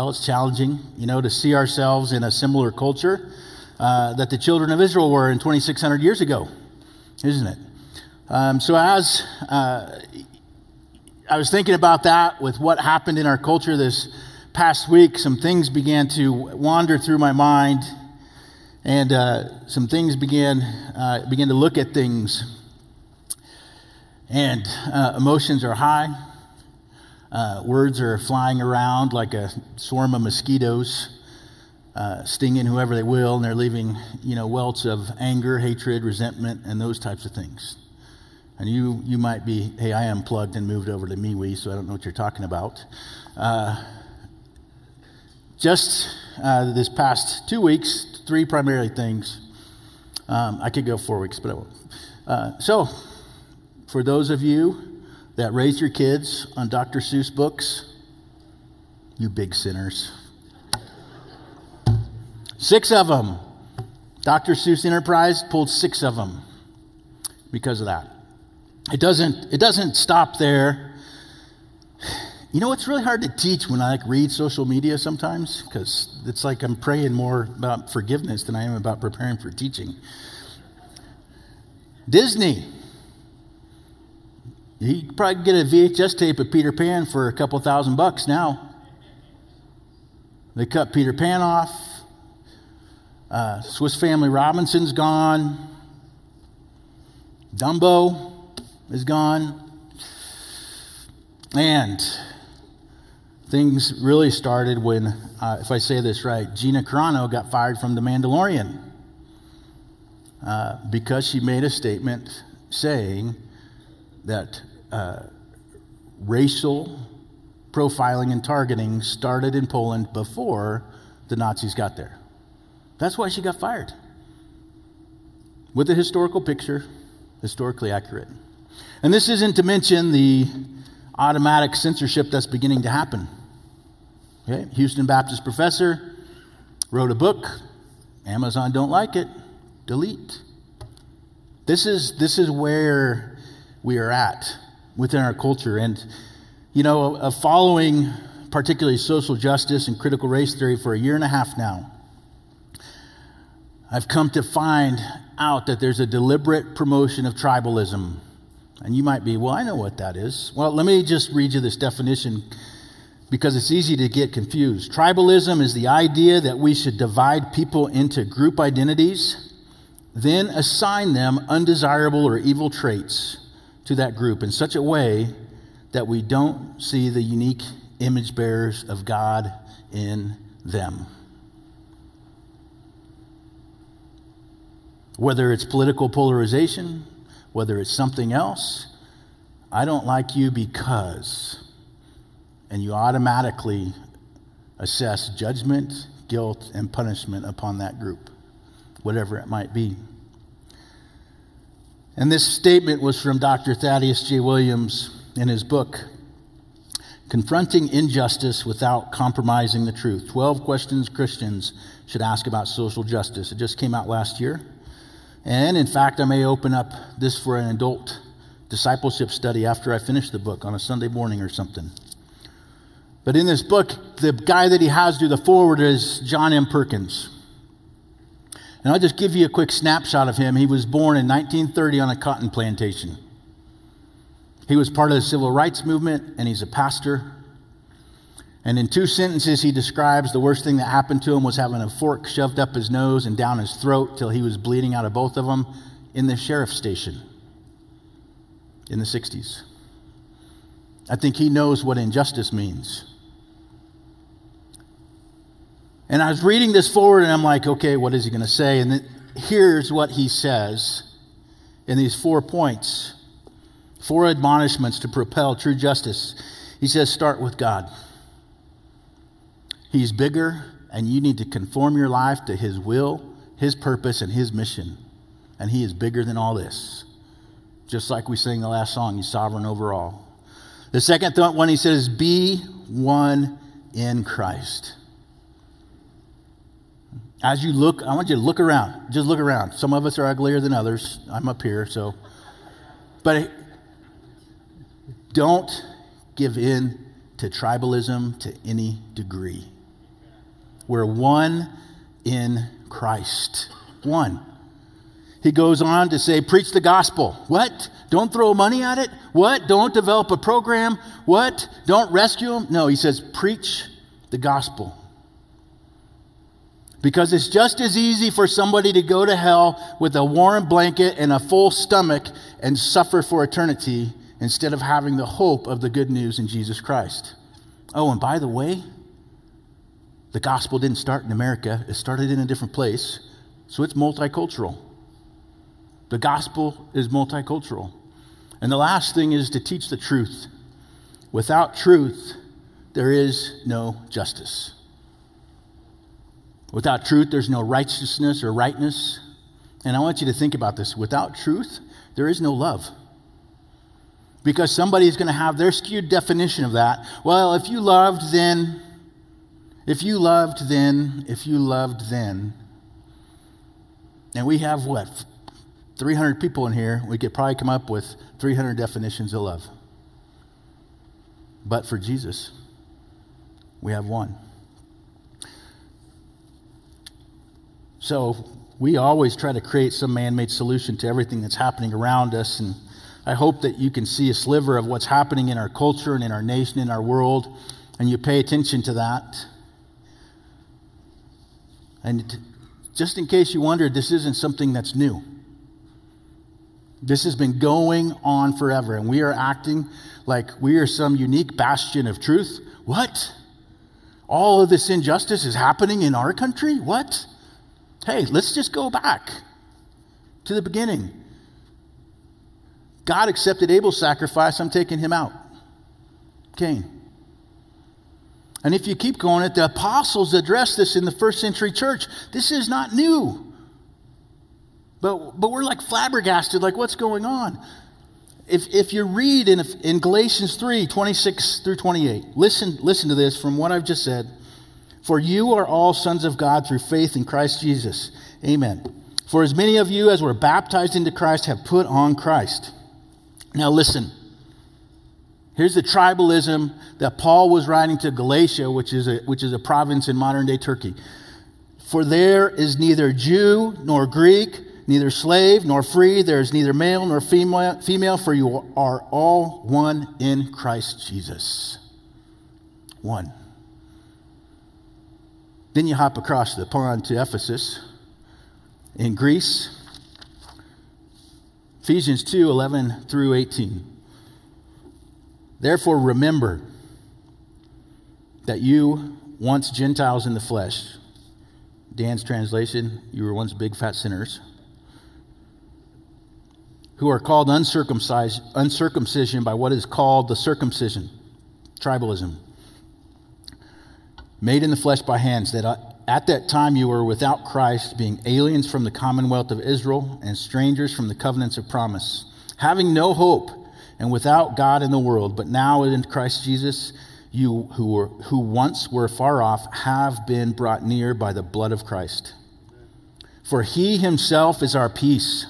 Well, it's challenging, you know, to see ourselves in a similar culture uh, that the children of Israel were in 2,600 years ago, isn't it? Um, so, as uh, I was thinking about that with what happened in our culture this past week, some things began to wander through my mind, and uh, some things began uh, began to look at things, and uh, emotions are high. Uh, words are flying around like a swarm of mosquitoes uh, stinging whoever they will, and they're leaving, you know, welts of anger, hatred, resentment, and those types of things. And you, you might be, hey, I unplugged and moved over to MeWe, so I don't know what you're talking about. Uh, just uh, this past two weeks, three primary things. Um, I could go four weeks, but I won't. Uh, so, for those of you that raised your kids on Dr. Seuss books, you big sinners. Six of them. Dr. Seuss Enterprise pulled six of them because of that. It doesn't, it doesn't stop there. You know, it's really hard to teach when I like read social media sometimes because it's like I'm praying more about forgiveness than I am about preparing for teaching. Disney. You could probably get a VHS tape of Peter Pan for a couple thousand bucks now. They cut Peter Pan off. Uh, Swiss Family Robinson's gone. Dumbo is gone. And things really started when, uh, if I say this right, Gina Carano got fired from The Mandalorian uh, because she made a statement saying that uh, racial profiling and targeting started in Poland before the Nazis got there. That's why she got fired. With a historical picture, historically accurate. And this isn't to mention the automatic censorship that's beginning to happen. Okay? Houston Baptist professor wrote a book. Amazon don't like it. Delete. This is, this is where we are at within our culture. And, you know, following particularly social justice and critical race theory for a year and a half now, I've come to find out that there's a deliberate promotion of tribalism. And you might be, well, I know what that is. Well, let me just read you this definition because it's easy to get confused. Tribalism is the idea that we should divide people into group identities, then assign them undesirable or evil traits to that group in such a way that we don't see the unique image bearers of God in them. Whether it's political polarization, whether it's something else, I don't like you because. And you automatically assess judgment, guilt, and punishment upon that group, whatever it might be. And this statement was from Dr. Thaddeus J. Williams in his book, Confronting Injustice Without Compromising the Truth 12 Questions Christians Should Ask About Social Justice. It just came out last year. And in fact, I may open up this for an adult discipleship study after I finish the book on a Sunday morning or something. But in this book, the guy that he has do the forward is John M. Perkins. And I'll just give you a quick snapshot of him. He was born in 1930 on a cotton plantation. He was part of the civil rights movement, and he's a pastor. And in two sentences, he describes the worst thing that happened to him was having a fork shoved up his nose and down his throat till he was bleeding out of both of them in the sheriff's station in the 60s. I think he knows what injustice means. And I was reading this forward and I'm like, okay, what is he going to say? And then, here's what he says in these four points four admonishments to propel true justice. He says, start with God. He's bigger, and you need to conform your life to His will, His purpose, and His mission. And He is bigger than all this. Just like we sang the last song, He's sovereign over all. The second one He says, Be one in Christ. As you look, I want you to look around. Just look around. Some of us are uglier than others. I'm up here, so. But don't give in to tribalism to any degree. We're one in Christ. One. He goes on to say, preach the gospel. What? Don't throw money at it? What? Don't develop a program? What? Don't rescue them? No, he says, preach the gospel. Because it's just as easy for somebody to go to hell with a warm blanket and a full stomach and suffer for eternity instead of having the hope of the good news in Jesus Christ. Oh, and by the way, the gospel didn't start in America, it started in a different place, so it's multicultural. The gospel is multicultural. And the last thing is to teach the truth. Without truth, there is no justice. Without truth, there's no righteousness or rightness. And I want you to think about this. Without truth, there is no love. Because somebody is going to have their skewed definition of that. Well, if you loved, then, if you loved, then, if you loved, then. And we have what? 300 people in here. We could probably come up with 300 definitions of love. But for Jesus, we have one. So we always try to create some man made solution to everything that's happening around us. And I hope that you can see a sliver of what's happening in our culture and in our nation, in our world, and you pay attention to that. And just in case you wondered, this isn't something that's new. This has been going on forever, and we are acting like we are some unique bastion of truth. What? All of this injustice is happening in our country? What? Hey, let's just go back to the beginning. God accepted Abel's sacrifice, I'm taking him out. Cain. And if you keep going it, the apostles addressed this in the first century church. This is not new. But, but we're like flabbergasted, like, what's going on? If, if you read in, in Galatians 3 26 through 28, listen, listen to this from what I've just said. For you are all sons of God through faith in Christ Jesus. Amen. For as many of you as were baptized into Christ have put on Christ. Now listen. Here's the tribalism that Paul was writing to Galatia, which is a, which is a province in modern day Turkey. For there is neither Jew nor Greek, neither slave nor free, there is neither male nor female, female, for you are all one in Christ Jesus. One. Then you hop across the pond to Ephesus in Greece. Ephesians 2 11 through 18. Therefore, remember that you, once Gentiles in the flesh, Dan's translation, you were once big fat sinners, who are called uncircumcised, uncircumcision by what is called the circumcision, tribalism made in the flesh by hands, that uh, at that time you were without Christ, being aliens from the commonwealth of Israel and strangers from the covenants of promise, having no hope and without God in the world. But now in Christ Jesus, you who, were, who once were far off have been brought near by the blood of Christ. For he himself is our peace,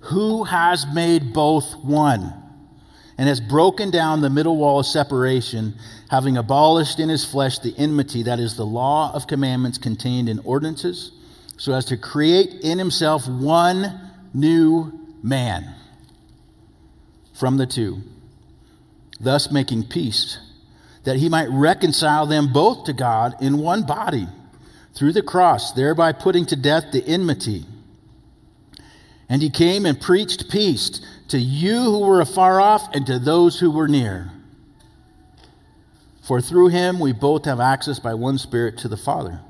who has made both one and has broken down the middle wall of separation, having abolished in his flesh the enmity, that is, the law of commandments contained in ordinances, so as to create in himself one new man from the two, thus making peace, that he might reconcile them both to God in one body through the cross, thereby putting to death the enmity. And he came and preached peace to you who were afar off and to those who were near. For through him we both have access by one Spirit to the Father.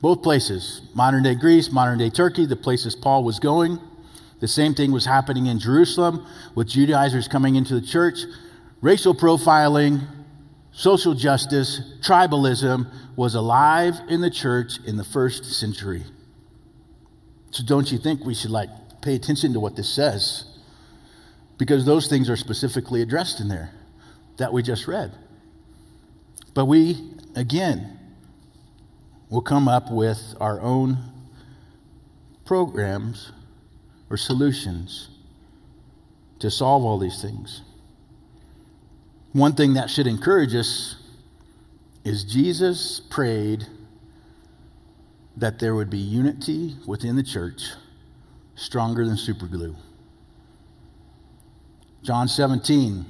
Both places, modern day Greece, modern day Turkey, the places Paul was going. The same thing was happening in Jerusalem with Judaizers coming into the church. Racial profiling, social justice, tribalism was alive in the church in the first century. So don't you think we should like pay attention to what this says? Because those things are specifically addressed in there that we just read. But we, again, will come up with our own programs or solutions to solve all these things. One thing that should encourage us is Jesus prayed that there would be unity within the church stronger than superglue. John 17.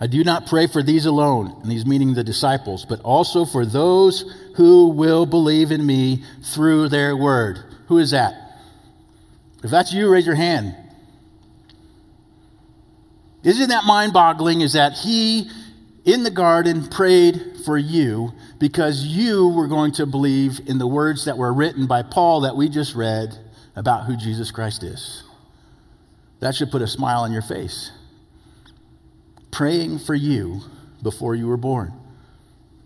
I do not pray for these alone, and he's meaning the disciples, but also for those who will believe in me through their word. Who is that? If that's you, raise your hand. Isn't that mind boggling? Is that he in the garden prayed for you because you were going to believe in the words that were written by Paul that we just read about who Jesus Christ is. That should put a smile on your face. Praying for you before you were born.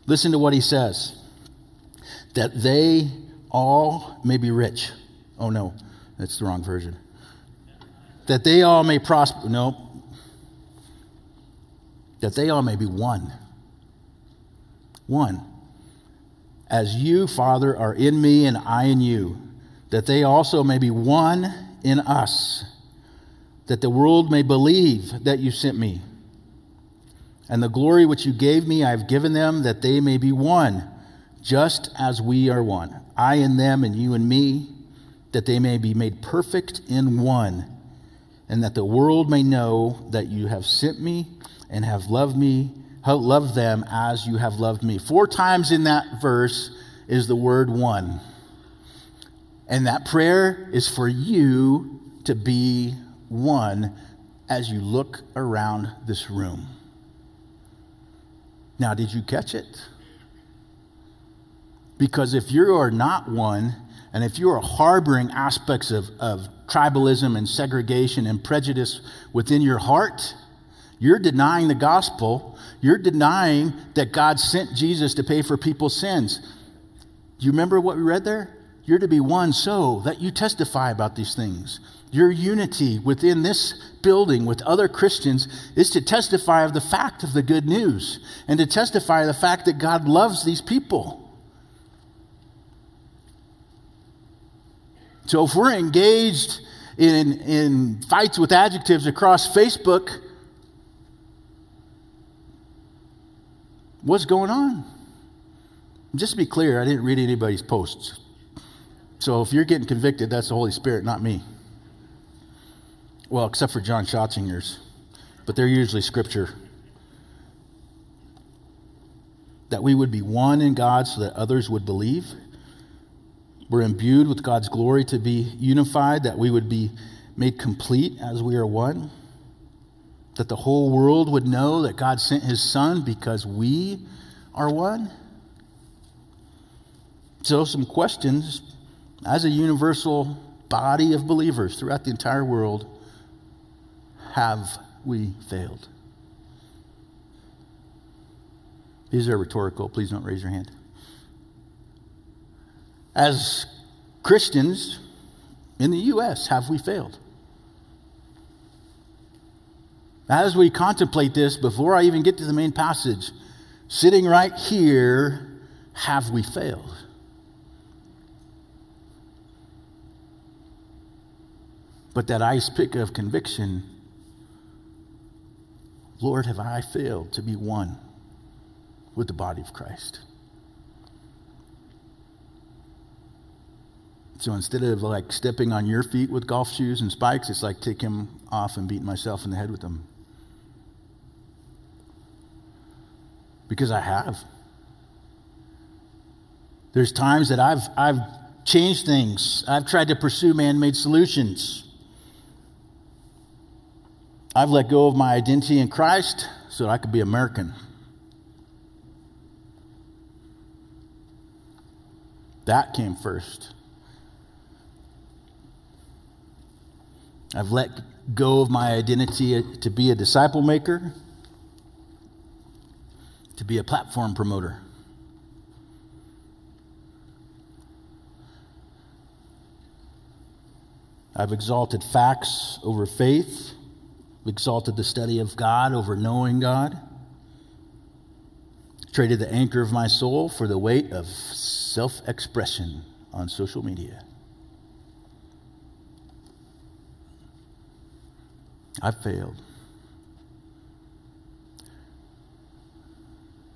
Listen to what he says that they all may be rich. Oh, no, that's the wrong version. That they all may prosper. No. That they all may be one. One. As you, Father, are in me and I in you, that they also may be one in us, that the world may believe that you sent me. And the glory which you gave me, I have given them, that they may be one, just as we are one. I and them, and you and me, that they may be made perfect in one, and that the world may know that you have sent me and have loved me love them as you have loved me. Four times in that verse is the word one. And that prayer is for you to be one as you look around this room. Now, did you catch it? Because if you are not one, and if you are harboring aspects of, of tribalism and segregation and prejudice within your heart, you're denying the gospel. You're denying that God sent Jesus to pay for people's sins. Do you remember what we read there? You're to be one so that you testify about these things. Your unity within this building with other Christians is to testify of the fact of the good news and to testify the fact that God loves these people. So if we're engaged in, in fights with adjectives across Facebook, What's going on? Just to be clear, I didn't read anybody's posts. So if you're getting convicted, that's the Holy Spirit, not me. Well, except for John Schatzinger's, but they're usually scripture. That we would be one in God so that others would believe. We're imbued with God's glory to be unified, that we would be made complete as we are one that the whole world would know that God sent his son because we are one? So, some questions as a universal body of believers throughout the entire world have we failed? These are rhetorical. Please don't raise your hand. As Christians in the U.S., have we failed? As we contemplate this, before I even get to the main passage, sitting right here, have we failed? But that ice pick of conviction, Lord, have I failed to be one with the body of Christ? So instead of like stepping on your feet with golf shoes and spikes, it's like taking them off and beating myself in the head with them. because I have. There's times that I've, I've changed things, I've tried to pursue man made solutions. I've let go of my identity in Christ so that I could be American. That came first. I've let go of my identity to be a disciple maker to be a platform promoter. I've exalted facts over faith, exalted the study of God over knowing God, traded the anchor of my soul for the weight of self expression on social media. I failed.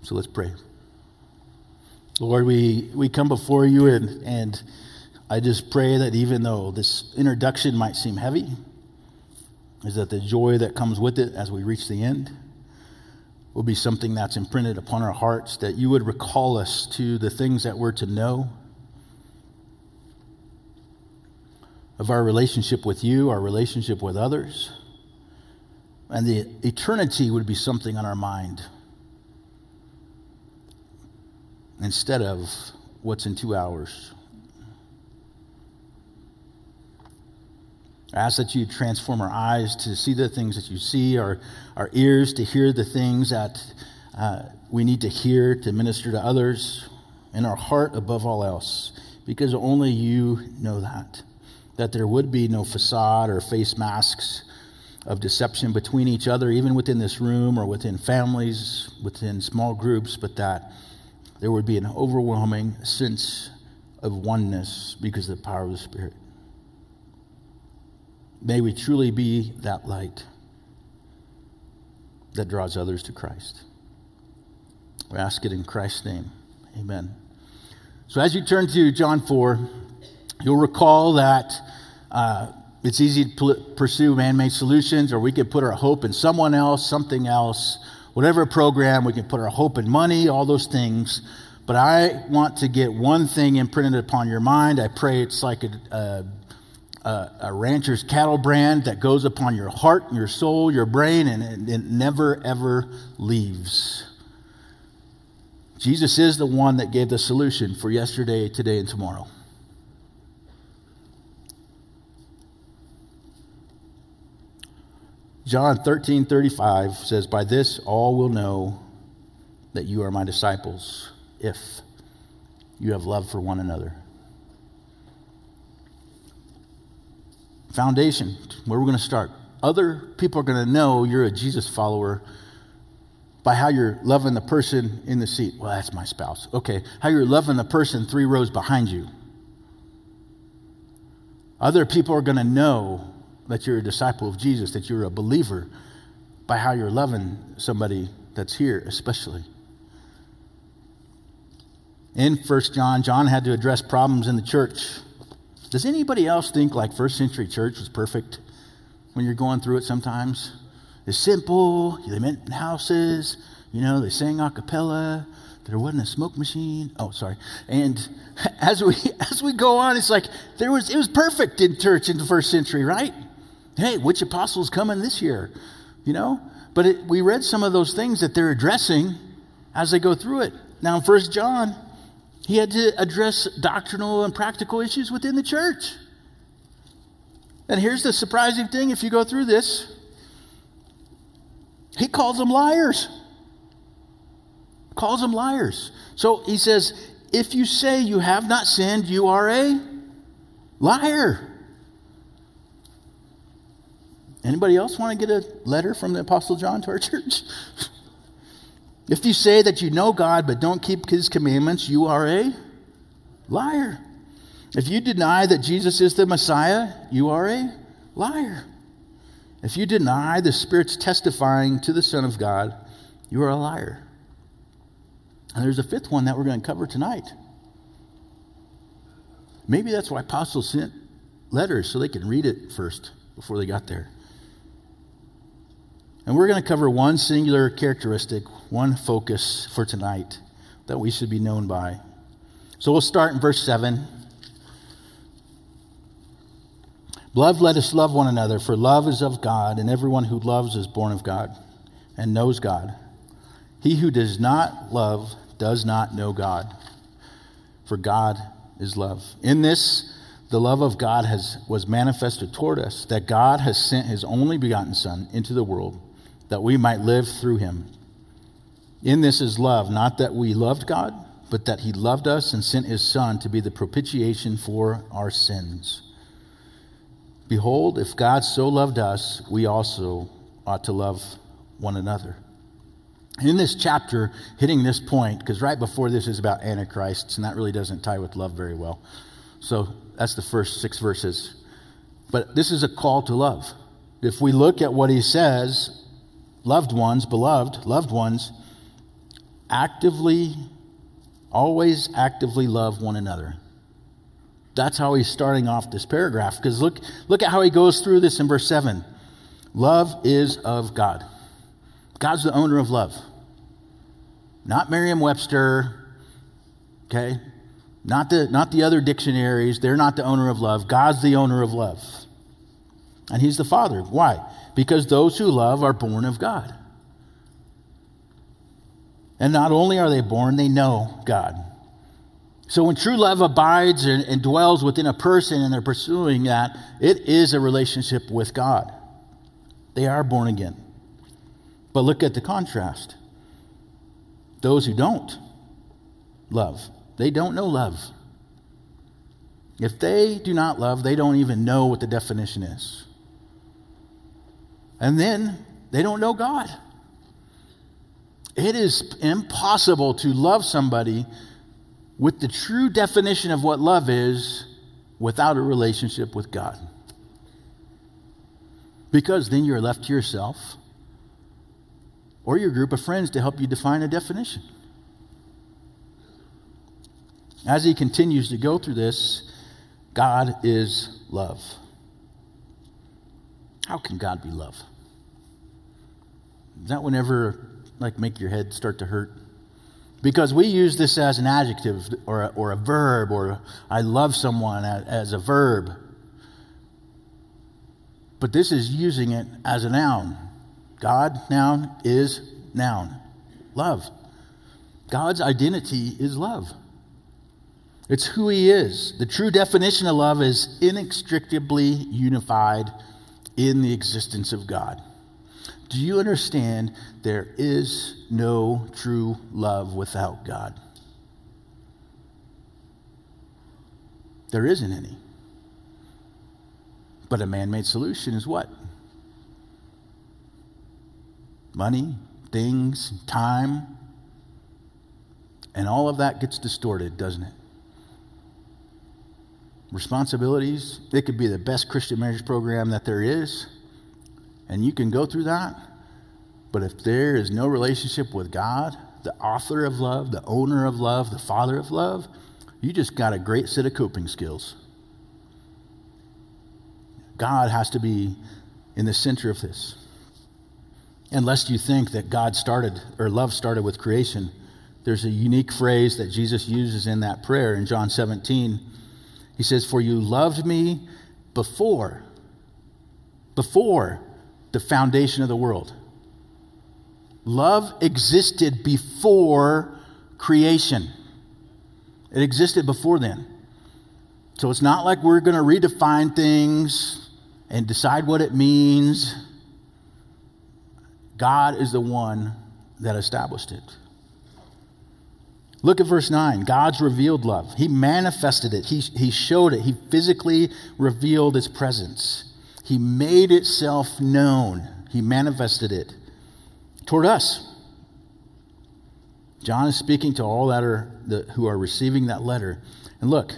So let's pray. Lord, we, we come before you and, and I just pray that even though this introduction might seem heavy, is that the joy that comes with it as we reach the end will be something that's imprinted upon our hearts, that you would recall us to the things that we're to know of our relationship with you, our relationship with others, and the eternity would be something on our mind instead of what's in two hours. I ask that you transform our eyes to see the things that you see, our, our ears to hear the things that uh, we need to hear to minister to others, and our heart above all else, because only you know that. That there would be no facade or face masks of deception between each other, even within this room or within families, within small groups, but that there would be an overwhelming sense of oneness because of the power of the Spirit. May we truly be that light that draws others to Christ. We ask it in Christ's name. Amen. So, as you turn to John 4, you'll recall that uh, it's easy to pursue man made solutions, or we could put our hope in someone else, something else, whatever program, we can put our hope in money, all those things. But I want to get one thing imprinted upon your mind. I pray it's like a, a a, a, rancher's cattle brand that goes upon your heart, your soul, your brain, and it, it never, ever leaves. Jesus is the one that gave the solution for yesterday, today, and tomorrow. John 13 35 says, By this all will know that you are my disciples, if you have love for one another. Foundation, where we're going to start. Other people are going to know you're a Jesus follower by how you're loving the person in the seat. Well, that's my spouse. Okay. How you're loving the person three rows behind you. Other people are going to know that you're a disciple of Jesus, that you're a believer by how you're loving somebody that's here, especially. In First John, John had to address problems in the church. Does anybody else think like first century church was perfect when you're going through it sometimes? It's simple. They met in houses. You know, they sang a cappella. There wasn't a smoke machine. Oh, sorry. And as we as we go on, it's like there was it was perfect in church in the first century, right? Hey, which apostle's coming this year? You know? But it, we read some of those things that they're addressing as they go through it. Now in First John, he had to address doctrinal and practical issues within the church. And here's the surprising thing if you go through this, he calls them liars. Calls them liars. So he says, if you say you have not sinned, you are a liar. Anybody else want to get a letter from the Apostle John to our church? If you say that you know God but don't keep his commandments, you are a liar. If you deny that Jesus is the Messiah, you are a liar. If you deny the Spirit's testifying to the Son of God, you are a liar. And there's a fifth one that we're going to cover tonight. Maybe that's why apostles sent letters so they could read it first before they got there. And we're going to cover one singular characteristic, one focus for tonight that we should be known by. So we'll start in verse 7. Beloved, let us love one another, for love is of God, and everyone who loves is born of God and knows God. He who does not love does not know God, for God is love. In this, the love of God has, was manifested toward us, that God has sent his only begotten Son into the world that we might live through him. In this is love, not that we loved God, but that he loved us and sent his Son to be the propitiation for our sins. Behold, if God so loved us, we also ought to love one another. In this chapter, hitting this point, because right before this is about antichrists, and that really doesn't tie with love very well. So that's the first six verses. But this is a call to love. If we look at what he says loved ones, beloved, loved ones, actively Always actively love one another. That's how he's starting off this paragraph. Because look, look at how he goes through this in verse 7. Love is of God. God's the owner of love. Not Merriam Webster, okay? Not the, not the other dictionaries. They're not the owner of love. God's the owner of love. And he's the Father. Why? Because those who love are born of God. And not only are they born, they know God. So when true love abides and, and, dwells within a person and they're pursuing that, it is a relationship with God. They are born again. But look at the contrast. Those who don't love, they don't know love. If they do not love, they don't even know what the definition is. And then they don't know God. It is impossible to love somebody with the true definition of what love is without a relationship with God. Because then you're left to yourself or your group of friends to help you define a definition. As he continues to go through this, God is love. How can God be love? Does that whenever like make your head start to hurt? Because we use this as an adjective or a, or a verb, or I love someone as, a verb. But this is using it as a noun. God, noun, is noun. Love. God's identity is love. It's who He is. The true definition of love is inextricably unified in the existence of God. Do you understand there is no true love without God? There isn't any. But a man made solution is what? Money, things, time. And all of that gets distorted, doesn't it? Responsibilities. It could be the best Christian marriage program that there is and you can go through that. But if there is no relationship with God, the author of love, the owner of love, the father of love, you just got a great set of coping skills. God has to be in the center of this. Unless you think that God started, or love started with creation, there's a unique phrase that Jesus uses in that prayer in John 17. He says, For you loved me before, before the foundation of the world. Love existed before creation, it existed before then. So it's not like we're going to redefine things and decide what it means. God is the one that established it. Look at verse 9. God's revealed love. He manifested it, He, he showed it, He physically revealed His presence. He made itself known, He manifested it toward us. John is speaking to all that are the, who are receiving that letter. And look,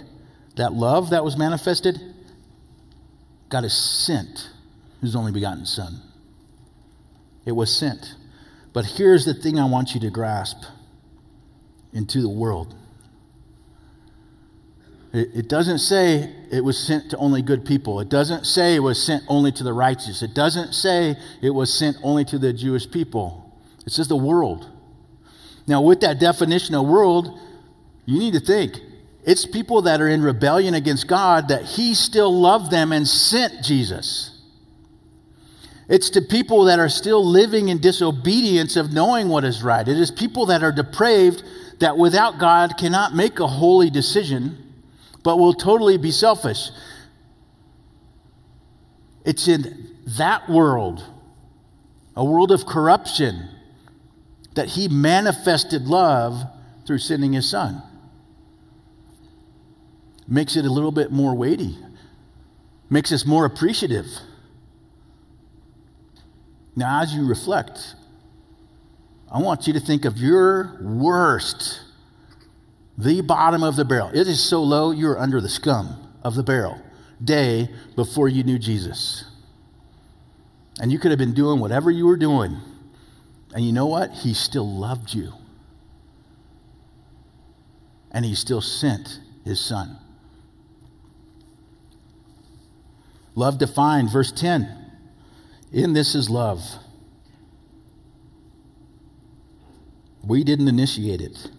that love that was manifested, God has sent his only begotten Son. It was sent. But here's the thing I want you to grasp into the world it, doesn't say it was sent to only good people. It doesn't say it was sent only to the righteous. It doesn't say it was sent only to the Jewish people. It says the world. Now, with that definition of world, you need to think it's people that are in rebellion against God that He still loved them and sent Jesus. It's to people that are still living in disobedience of knowing what is right. It is people that are depraved that without God cannot make a holy decision but will totally be selfish. It's in that world, a world of corruption, that he manifested love through sending his son. Makes it a little bit more weighty, makes us more appreciative. Now, as you reflect, I want you to think of your worst the bottom of the barrel. It is so low, you're under the scum of the barrel day before you knew Jesus. And you could have been doing whatever you were doing. And you know what? He still loved you. and he still sent his son. Love defined, verse 10. In this is love. We didn't initiate it.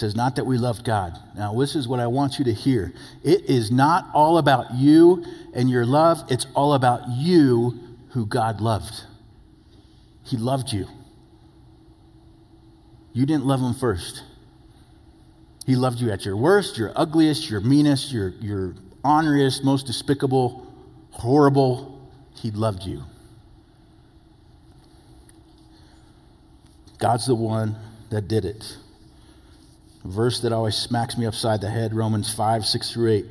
Says not that we loved God. Now, this is what I want you to hear. It is not all about you and your love, it's all about you who God loved. He loved you. You didn't love him first. He loved you at your worst, your ugliest, your meanest, your, your honoriest, most despicable, horrible. He loved you. God's the one that did it. Verse that always smacks me upside the head Romans 5, 6 through 8.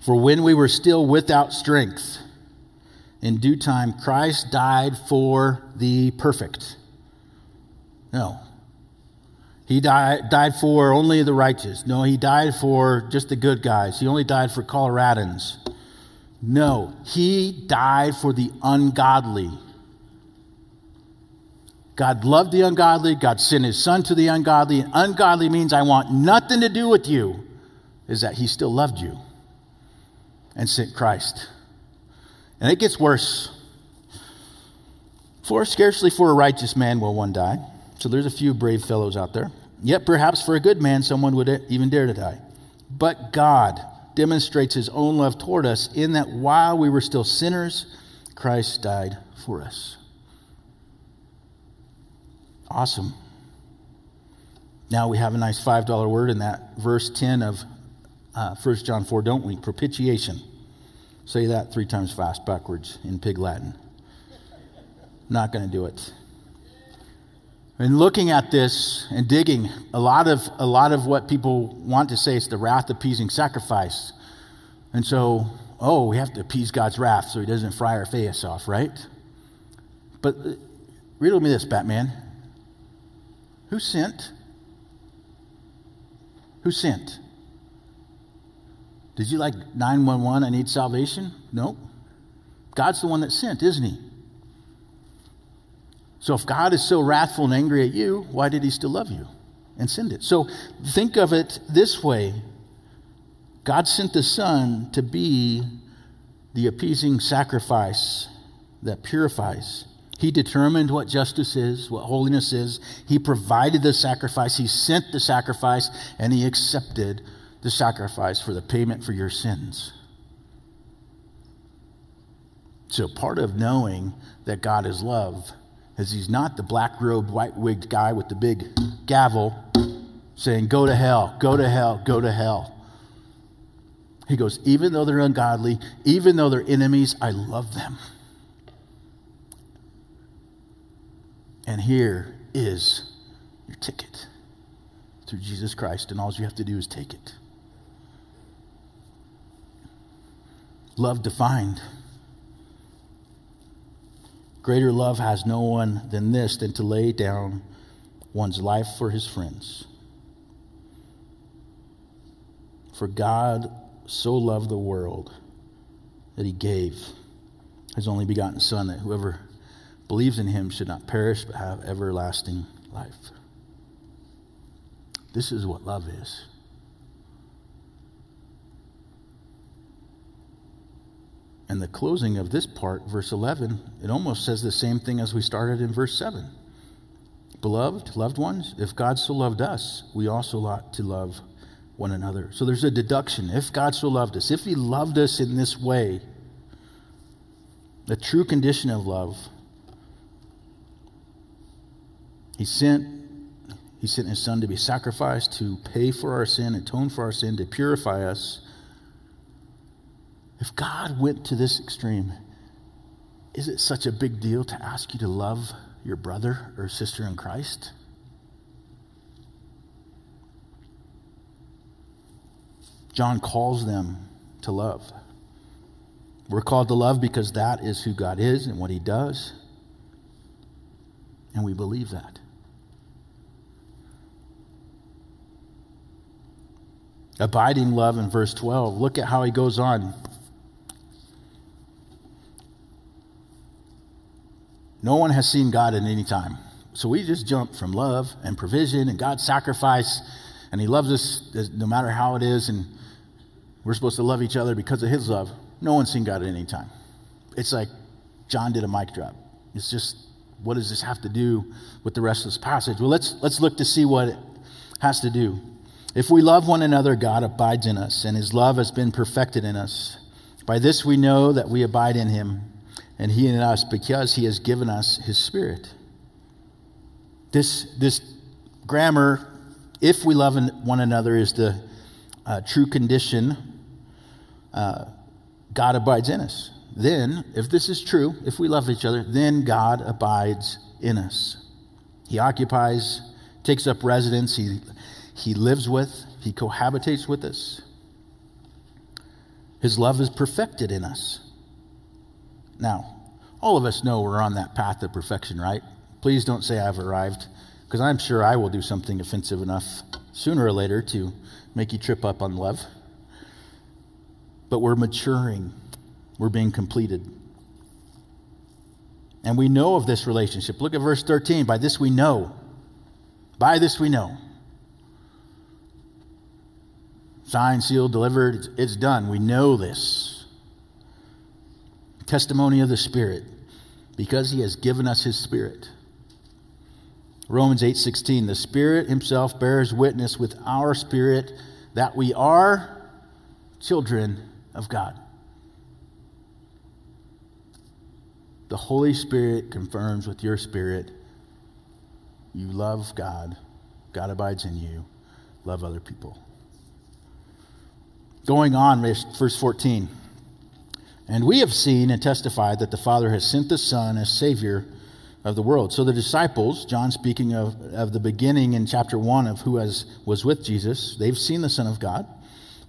For when we were still without strength, in due time, Christ died for the perfect. No. He died, died for only the righteous. No, he died for just the good guys. He only died for Coloradans. No, he died for the ungodly. God loved the ungodly. God sent his son to the ungodly. And ungodly means I want nothing to do with you, is that he still loved you and sent Christ. And it gets worse. For scarcely for a righteous man will one die. So there's a few brave fellows out there. Yet perhaps for a good man, someone would even dare to die. But God demonstrates his own love toward us in that while we were still sinners, Christ died for us. Awesome. Now we have a nice $5 word in that verse 10 of uh, 1 John 4, don't we? Propitiation. Say that three times fast backwards in pig Latin. Not going to do it. And looking at this and digging, a lot of a lot of what people want to say is the wrath appeasing sacrifice. And so, oh, we have to appease God's wrath so he doesn't fry our face off, right? But uh, read with me this, Batman. Who sent? Who sent? Did you like 911, I need salvation? No. God's the one that sent, isn't he? So if God is so wrathful and angry at you, why did he still love you and send it? So think of it this way God sent the Son to be the appeasing sacrifice that purifies. He determined what justice is, what holiness is. He provided the sacrifice. He sent the sacrifice, and He accepted the sacrifice for the payment for your sins. So, part of knowing that God is love is He's not the black robed, white wigged guy with the big gavel saying, Go to hell, go to hell, go to hell. He goes, Even though they're ungodly, even though they're enemies, I love them. And here is your ticket through Jesus Christ, and all you have to do is take it. Love defined. Greater love has no one than this than to lay down one's life for his friends. For God so loved the world that he gave his only begotten Son, that whoever believes in him should not perish but have everlasting life. This is what love is. And the closing of this part, verse 11, it almost says the same thing as we started in verse 7. Beloved, loved ones, if God so loved us, we also ought to love one another. So there's a deduction. If God so loved us, if He loved us in this way, the true condition of love, He sent, He sent His Son to be sacrificed, to pay for our sin, atone for our sin, to purify us if God went to this extreme, is it such a big deal to ask you to love your brother or sister in Christ? John calls them to love. We're called to love because that is who God is and what He does. And we believe that. Abiding love in verse 12. Look at how he goes on. No one has seen God at any time. So we just jump from love and provision and God's sacrifice, and He loves us no matter how it is, and we're supposed to love each other because of His love. No one's seen God at any time. It's like John did a mic drop. It's just, what does this have to do with the rest of this passage? Well, let's, let's look to see what it has to do. If we love one another, God abides in us, and his love has been perfected in us. By this we know that we abide in him, and he in us, because he has given us his spirit. This, this grammar, if we love one another, is the uh, true condition. Uh, God abides in us. Then, if this is true, if we love each other, then God abides in us. He occupies, takes up residence, he he lives with, He cohabitates with us. His love is perfected in us. Now, all of us know we're on that path of perfection, right? Please don't say I've arrived, because I'm sure I will do something offensive enough sooner or later to make you trip up on love. But we're maturing, we're being completed. And we know of this relationship. Look at verse 13. By this we know. By this we know signed, sealed, delivered. It's, done. We know this. Testimony of the Spirit, because He has given us His Spirit. Romans 8:16 The Spirit himself bears witness with our spirit that we are children of God. The Holy Spirit confirms with your spirit you love God, God abides in you, love other people. Going on, verse 14. And we have seen and testified that the Father has sent the Son as Savior of the world. So the disciples, John speaking of, of the beginning in chapter 1 of who has, was with Jesus, they've seen the Son of God,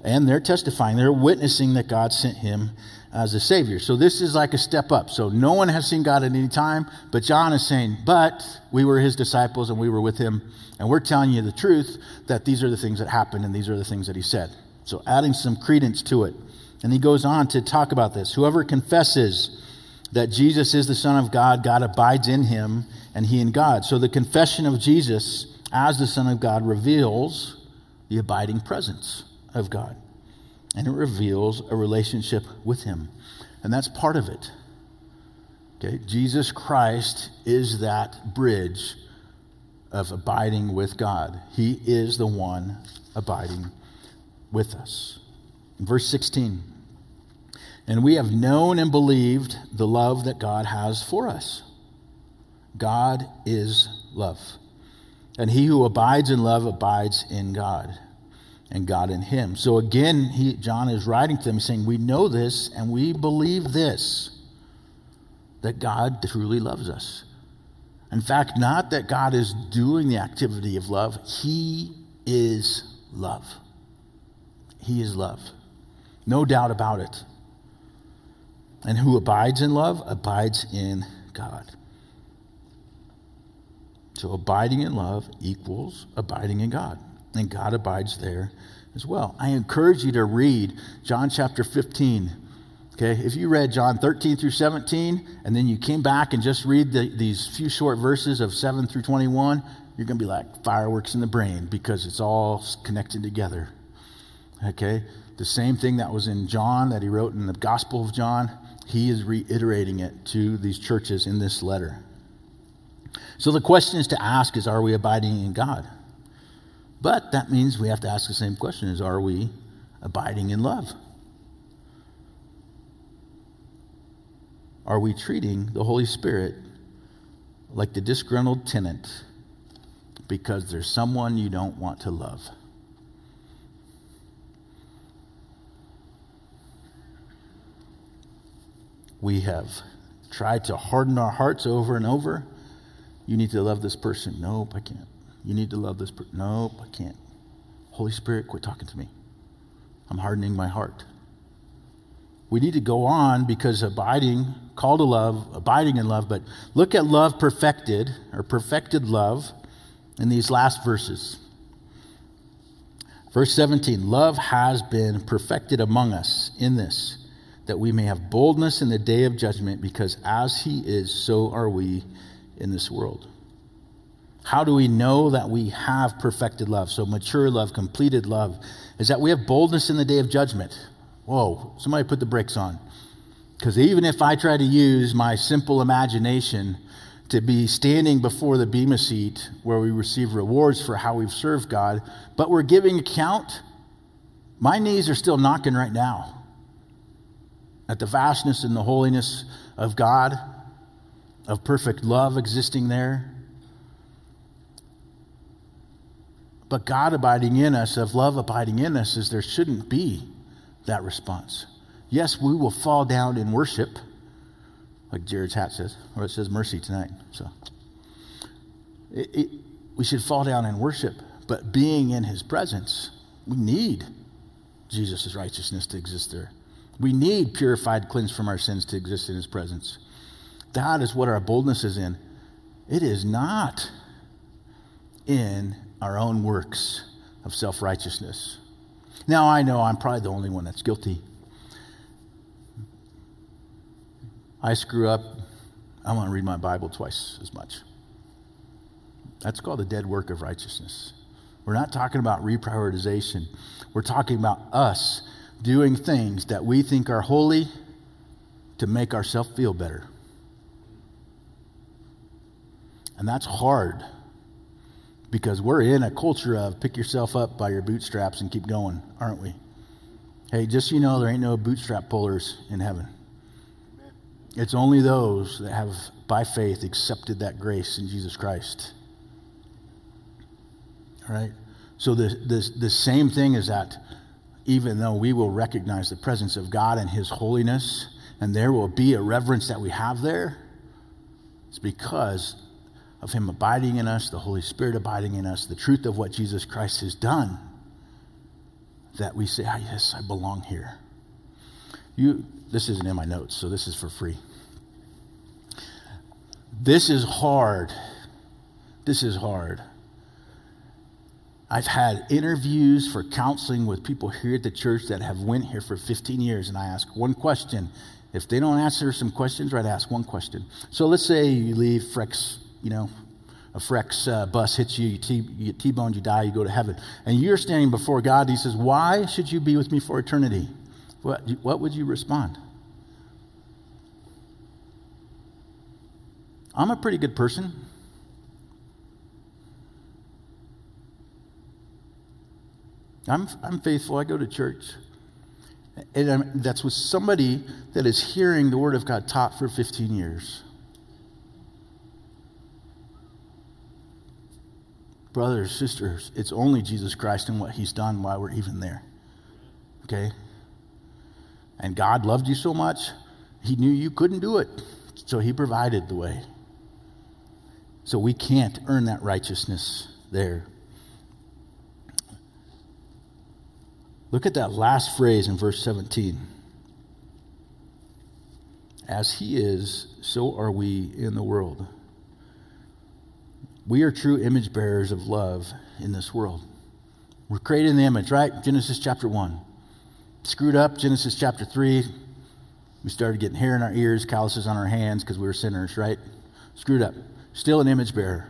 and they're testifying, they're witnessing that God sent him as a Savior. So this is like a step up. So no one has seen God at any time, but John is saying, but we were his disciples and we were with him, and we're telling you the truth that these are the things that happened and these are the things that he said. So, adding some credence to it. And he goes on to talk about this. Whoever confesses that Jesus is the Son of God, God abides in him, and he in God. So, the confession of Jesus as the Son of God reveals the abiding presence of God. And it reveals a relationship with him. And that's part of it. Okay? Jesus Christ is that bridge of abiding with God. He is the one abiding with us. Verse 16. And we have known and believed the love that God has for us. God is love. And he who abides in love abides in God, and God in him. So again, he, John is writing to them saying, We know this and we believe this that God truly loves us. In fact, not that God is doing the activity of love, He is love. He is love. No doubt about it. And who abides in love abides in God. So abiding in love equals abiding in God. And God abides there as well. I encourage you to read John chapter 15. Okay, if you read John 13 through 17, and then you came back and just read the, these few short verses of 7 through 21, you're going to be like fireworks in the brain because it's all connected together. Okay? The same thing that was in John, that he wrote in the Gospel of John, he is reiterating it to these churches in this letter. So the question is to ask is are we abiding in God? But that means we have to ask the same question is are we abiding in love? Are we treating the Holy Spirit like the disgruntled tenant because there's someone you don't want to love? We have tried to harden our hearts over and over. You need to love this person. Nope, I can't. You need to love this person. Nope, I can't. Holy Spirit, quit talking to me. I'm hardening my heart. We need to go on because abiding, call to love, abiding in love, but look at love perfected, or perfected love, in these last verses. Verse 17 Love has been perfected among us in this that we may have boldness in the day of judgment, because as he is, so are we in this world. How do we know that we have perfected love? So, mature love, completed love, is that we have boldness in the day of judgment. Whoa, somebody put the brakes on. Because even if I try to use my simple imagination to be standing before the Bema seat where we receive rewards for how we've served God, but we're giving account, my knees are still knocking right now at the vastness and the holiness of God, of perfect love existing there. But God abiding in us, of love abiding in us, is there shouldn't be that response. Yes, we will fall down in worship, like Jared's hat says, or it says mercy tonight. So it, it, we should fall down in worship, but being in his presence, we need Jesus' righteousness to exist there. We need purified, cleansed from our sins to exist in his presence. That is what our boldness is in. It is not in our own works of self righteousness. Now, I know I'm probably the only one that's guilty. I screw up. I want to read my Bible twice as much. That's called the dead work of righteousness. We're not talking about reprioritization. We're talking about us doing things that we think are holy to make ourselves feel better. And that's hard because we're in a culture of pick yourself up by your bootstraps and keep going, aren't we? Hey, just so you know, there ain't no bootstrap pullers in heaven. It's only those that have, by faith, accepted that grace in Jesus Christ. All right? So the, the, the same thing is that even though we will recognize the presence of God and His holiness, and there will be a reverence that we have there, it's because of Him abiding in us, the Holy Spirit abiding in us, the truth of what Jesus Christ has done, that we say, ah, yes, I belong here. You, this isn't in my notes, so this is for free. This is hard. This is hard. I've had interviews for counseling with people here at the church that have went here for 15 years, and I ask one question. If they don't answer some questions, right, ask one question. So let's say you leave Frex, you know, a Frex uh, bus hits you, you, T- you T-boned, you die, you go to heaven. And you're standing before God, he says, why should you be with me for eternity? What, what would you respond? I'm a pretty good person. I'm, I'm faithful. I go to church. And I'm, that's with somebody that is hearing the Word of God taught for 15 years. Brothers, sisters, it's only Jesus Christ and what He's done while we're even there. Okay? And God loved you so much, He knew you couldn't do it. So He provided the way. So we can't earn that righteousness there. Look at that last phrase in verse 17. As he is, so are we in the world. We are true image bearers of love in this world. We're created in the image, right? Genesis chapter 1. Screwed up, Genesis chapter 3. We started getting hair in our ears, calluses on our hands because we were sinners, right? Screwed up. Still an image bearer.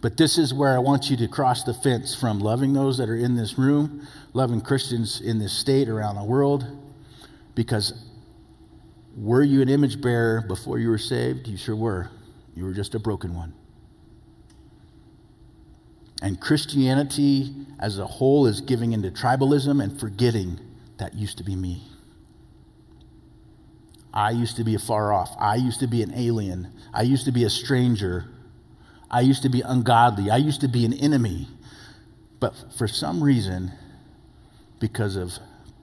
But this is where I want you to cross the fence from loving those that are in this room, loving Christians in this state around the world, because were you an image bearer before you were saved? You sure were. You were just a broken one. And Christianity as a whole is giving into tribalism and forgetting that used to be me. I used to be far off. I used to be an alien. I used to be a stranger. I used to be ungodly. I used to be an enemy. But for some reason, because of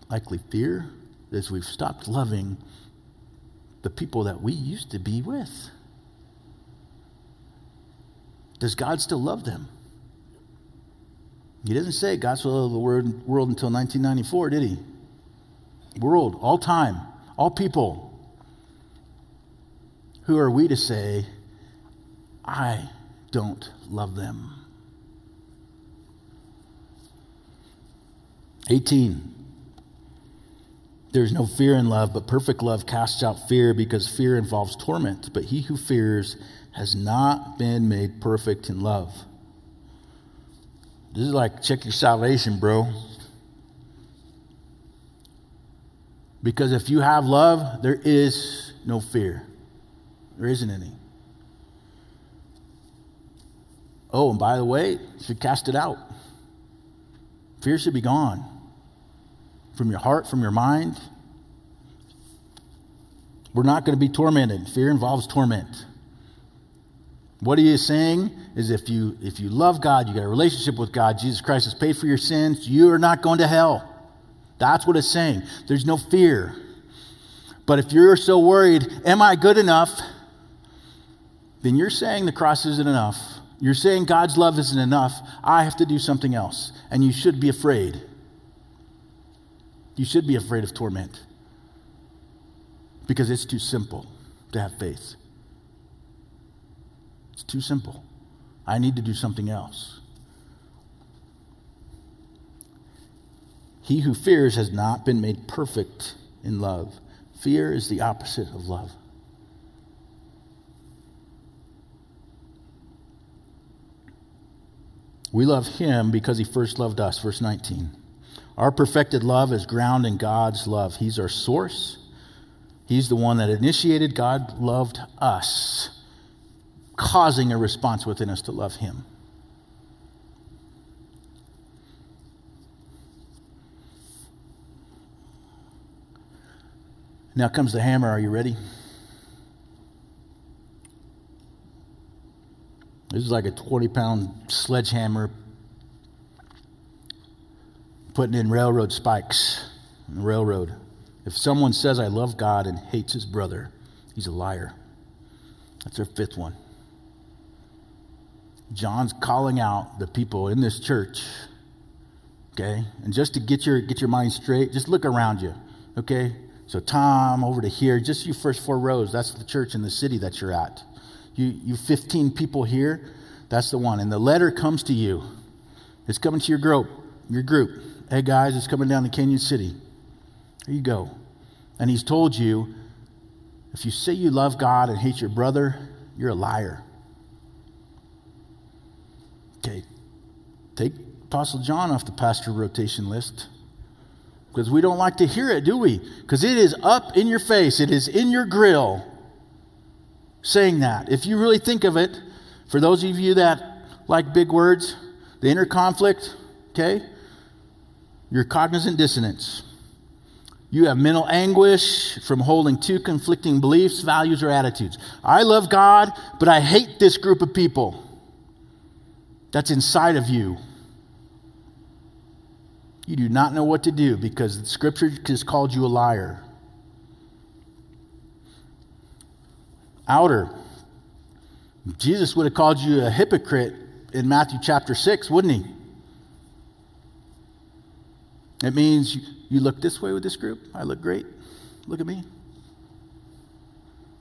likely fear, as we've stopped loving the people that we used to be with. Does God still love them? He doesn't say God still loved the world until 1994, did he? World, all time, all people. Who are we to say, I don't love them. 18. There's no fear in love, but perfect love casts out fear because fear involves torment. But he who fears has not been made perfect in love. This is like check your salvation, bro. Because if you have love, there is no fear. There isn't any. Oh, and by the way, should cast it out. Fear should be gone from your heart, from your mind. We're not going to be tormented. Fear involves torment. What he is saying is if you if you love God, you got a relationship with God, Jesus Christ has paid for your sins, you are not going to hell. That's what it's saying. There's no fear. But if you're so worried, am I good enough? Then you're saying the cross isn't enough. You're saying God's love isn't enough. I have to do something else. And you should be afraid. You should be afraid of torment because it's too simple to have faith. It's too simple. I need to do something else. He who fears has not been made perfect in love. Fear is the opposite of love. We love him because he first loved us. Verse 19. Our perfected love is ground in God's love. He's our source. He's the one that initiated. God loved us, causing a response within us to love him. Now comes the hammer. Are you ready? This is like a 20 pound sledgehammer putting in railroad spikes in the railroad. If someone says, I love God and hates his brother, he's a liar. That's our fifth one. John's calling out the people in this church, okay? And just to get your, get your mind straight, just look around you, okay? So, Tom, over to here, just you first four rows, that's the church in the city that you're at. You, you 15 people here, that's the one. And the letter comes to you. It's coming to your group, your group. Hey guys, it's coming down to Cañon City. Here you go. And he's told you if you say you love God and hate your brother, you're a liar. Okay, take Apostle John off the pastor rotation list because we don't like to hear it, do we? Because it is up in your face, it is in your grill saying that. If you really think of it, for those of you that like big words, the inner conflict, okay? Your cognizant dissonance. You have mental anguish from holding two conflicting beliefs, values, or attitudes. I love God, but I hate this group of people. That's inside of you. You do not know what to do because the scripture has called you a liar. Outer. Jesus would have called you a hypocrite in Matthew chapter 6, wouldn't he? It means you, look this way with this group. I look great. Look at me.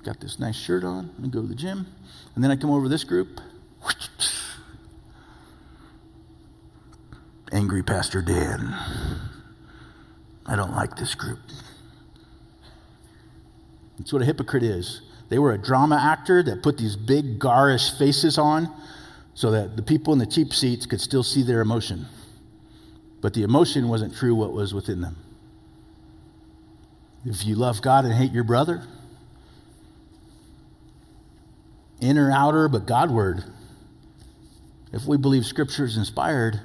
Got this nice shirt on. I go to the gym. And then I come over this group. Angry Pastor Dan. I don't like this group. That's what a hypocrite is. They were a drama actor that put these big garish faces on so that the people in the cheap seats could still see their emotion. But the emotion wasn't true what was within them. If you love God and hate your brother, inner, outer, but Godward, if we believe Scripture is inspired,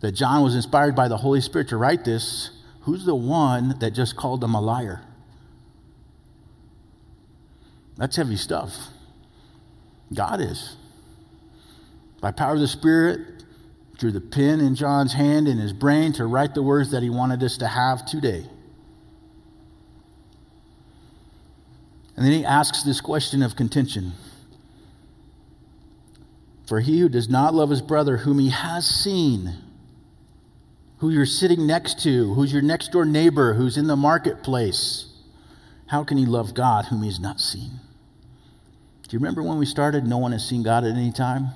that John was inspired by the Holy Spirit to write this, who's the one that just called them a liar? That's heavy stuff. God is. By power of the Spirit, through the pen in John's hand in his brain to write the words that he wanted us to have today. And then he asks this question of contention. For he who does not love his brother whom he has seen, who you're sitting next to, who's your next door neighbor, who's in the marketplace, how can he love God whom he's not seen? Do you remember when we started? No one has seen God at any time?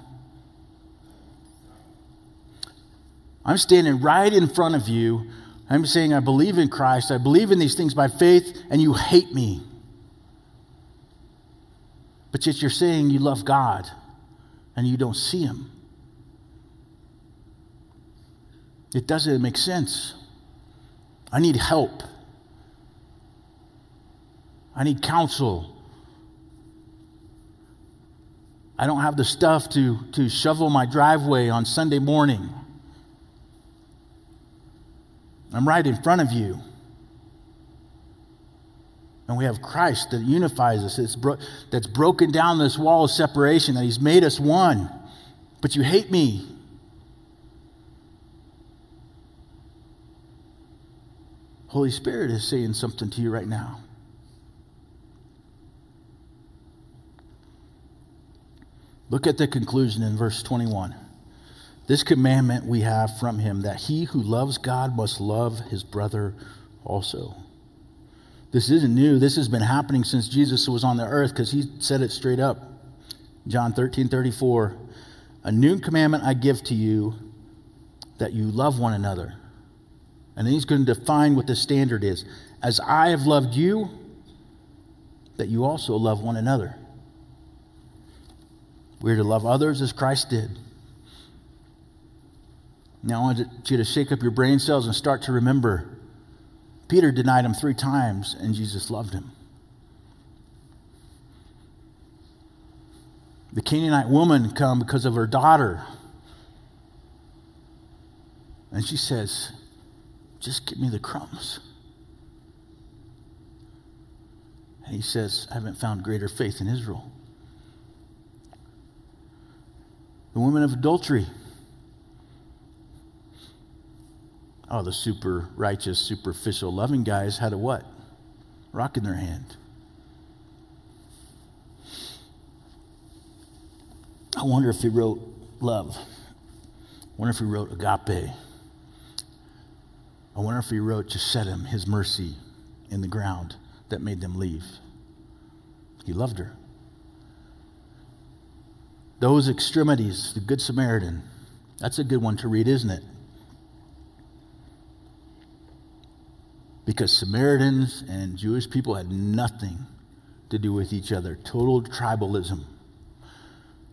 I'm standing right in front of you I'm saying I believe in Christ, I believe in these things by faith, and you hate me. But yet you're saying you love God and you don't see Him. It doesn't make sense. I need help. I need counsel. I don't have the stuff to, to shovel my driveway on Sunday morning. I'm right in front of you. And we have Christ that unifies us, that's, bro- that's broken down this wall of separation, that He's made us one. But you hate me. Holy Spirit is saying something to you right now. Look at the conclusion in verse 21. This commandment we have from him that he who loves God must love his brother also. This isn't new. This has been happening since Jesus was on the earth because he said it straight up. John 13 34. A new commandment I give to you that you love one another. And he's going to define what the standard is. As I have loved you, that you also love one another. We're to love others as Christ did. Now, I want you to shake up your brain cells and start to remember Peter denied him three times, and Jesus loved him. The Canaanite woman come because of her daughter. And she says, just give me the crumbs. And he says, I haven't found greater faith in Israel. The woman of adultery. Oh, the super righteous, superficial, loving guys had a what? Rock in their hand. I wonder if he wrote love. I wonder if he wrote agape. I wonder if he wrote to set him his mercy in the ground that made them leave. He loved her. Those extremities, the Good Samaritan, that's a good one to read, isn't it? because Samaritans and Jewish people had nothing to do with each other. Total tribalism.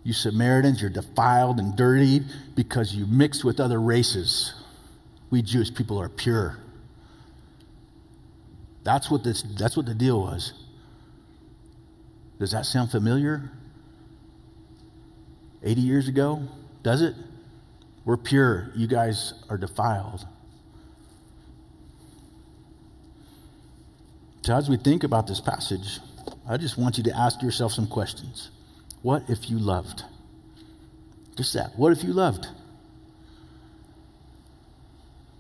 You Samaritans, you're defiled and dirty because you mixed with other races. We Jewish people are pure. That's what, this, that's what the deal was. Does that sound familiar? 80 years ago? Does it? We're pure. You guys are defiled. So, as we think about this passage, I just want you to ask yourself some questions. What if you loved? Just that. What if you loved?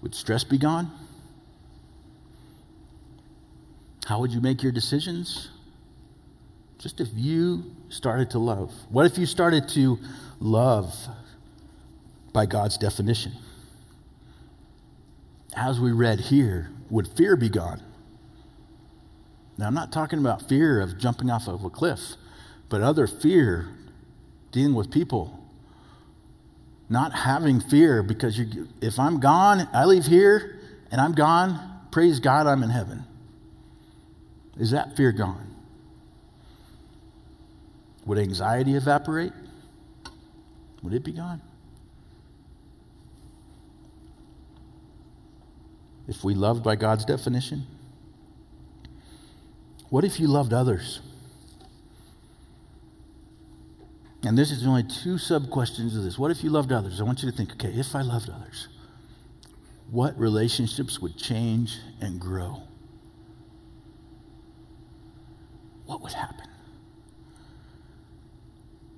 Would stress be gone? How would you make your decisions? Just if you started to love. What if you started to love by God's definition? As we read here, would fear be gone? Now, I'm not talking about fear of jumping off of a cliff, but other fear dealing with people. Not having fear because you, if I'm gone, I leave here and I'm gone, praise God, I'm in heaven. Is that fear gone? Would anxiety evaporate? Would it be gone? If we loved by God's definition? What if you loved others? And this is only two sub questions of this. What if you loved others? I want you to think, okay, if I loved others, what relationships would change and grow? What would happen?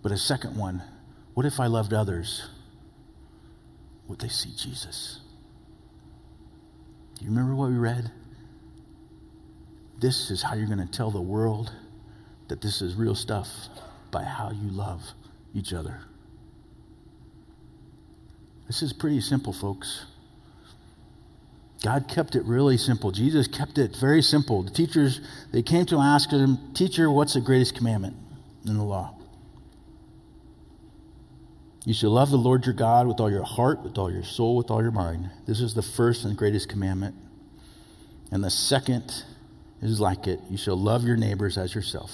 But a second one, what if I loved others? Would they see Jesus? Do you remember what we read? This is how you're going to tell the world that this is real stuff by how you love each other. This is pretty simple, folks. God kept it really simple. Jesus kept it very simple. The teachers, they came to and him, Teacher, what's the greatest commandment in the law? You shall love the Lord your God with all your heart, with all your soul, with all your mind. This is the first and greatest commandment. And the second is like it you shall love your neighbors as yourself.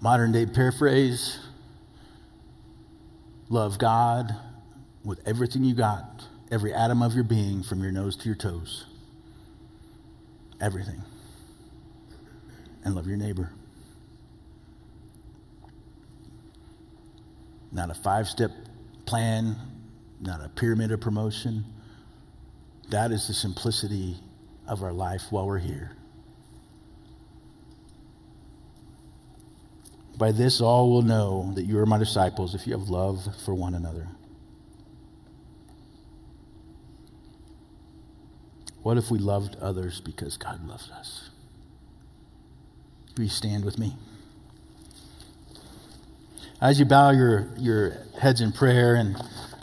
Modern day paraphrase love God with everything you got, every atom of your being, from your nose to your toes. Everything. And love your neighbor. Not a five step plan, not a pyramid of promotion. That is the simplicity of our life while we're here. By this, all will know that you are my disciples if you have love for one another. What if we loved others because God loves us? You stand with me? As you bow your, your heads in prayer, and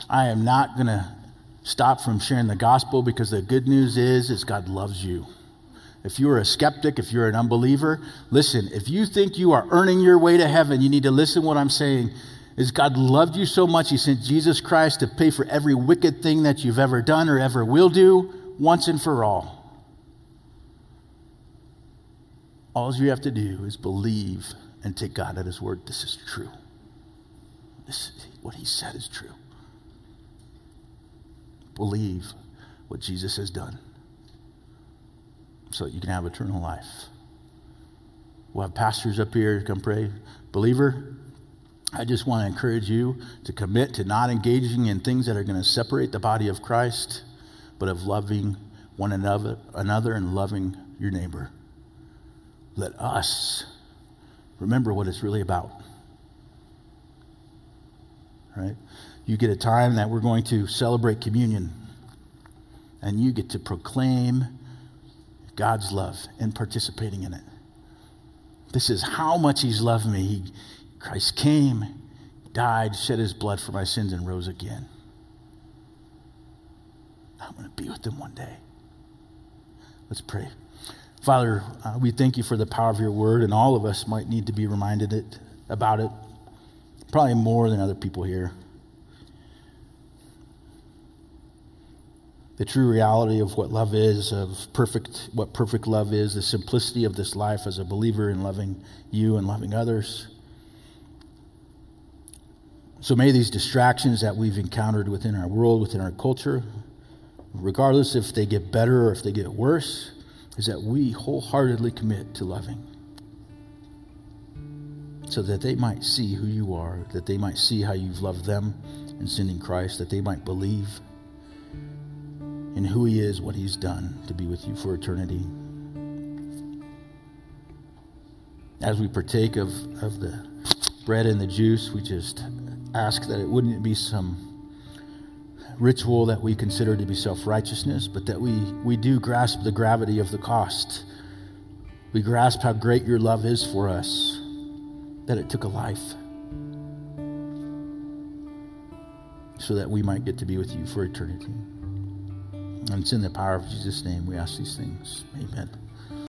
I am not going to stop from sharing the gospel because the good news is, is God loves you. If you're a skeptic, if you're an unbeliever, listen, if you think you are earning your way to heaven, you need to listen what I'm saying. Is God loved you so much, He sent Jesus Christ to pay for every wicked thing that you've ever done or ever will do once and for all. All you have to do is believe and take God at His word. This is true. This, what He said is true. Believe what Jesus has done so that you can have eternal life. We'll have pastors up here to come pray. Believer, I just want to encourage you to commit to not engaging in things that are going to separate the body of Christ, but of loving one another, another and loving your neighbor. Let us remember what it's really about. Right? You get a time that we're going to celebrate communion, and you get to proclaim God's love and participating in it. This is how much He's loved me. He, Christ came, died, shed His blood for my sins, and rose again. I'm going to be with Him one day. Let's pray. Father, uh, we thank you for the power of your word, and all of us might need to be reminded it, about it, probably more than other people here. the true reality of what love is, of perfect, what perfect love is, the simplicity of this life as a believer in loving you and loving others. So may these distractions that we've encountered within our world, within our culture, regardless if they get better or if they get worse, is that we wholeheartedly commit to loving. So that they might see who you are, that they might see how you've loved them in sending Christ, that they might believe in who He is, what He's done to be with you for eternity. As we partake of, of the bread and the juice, we just ask that it wouldn't be some ritual that we consider to be self righteousness, but that we, we do grasp the gravity of the cost. We grasp how great your love is for us, that it took a life so that we might get to be with you for eternity. And it's in the power of Jesus' name we ask these things. Amen.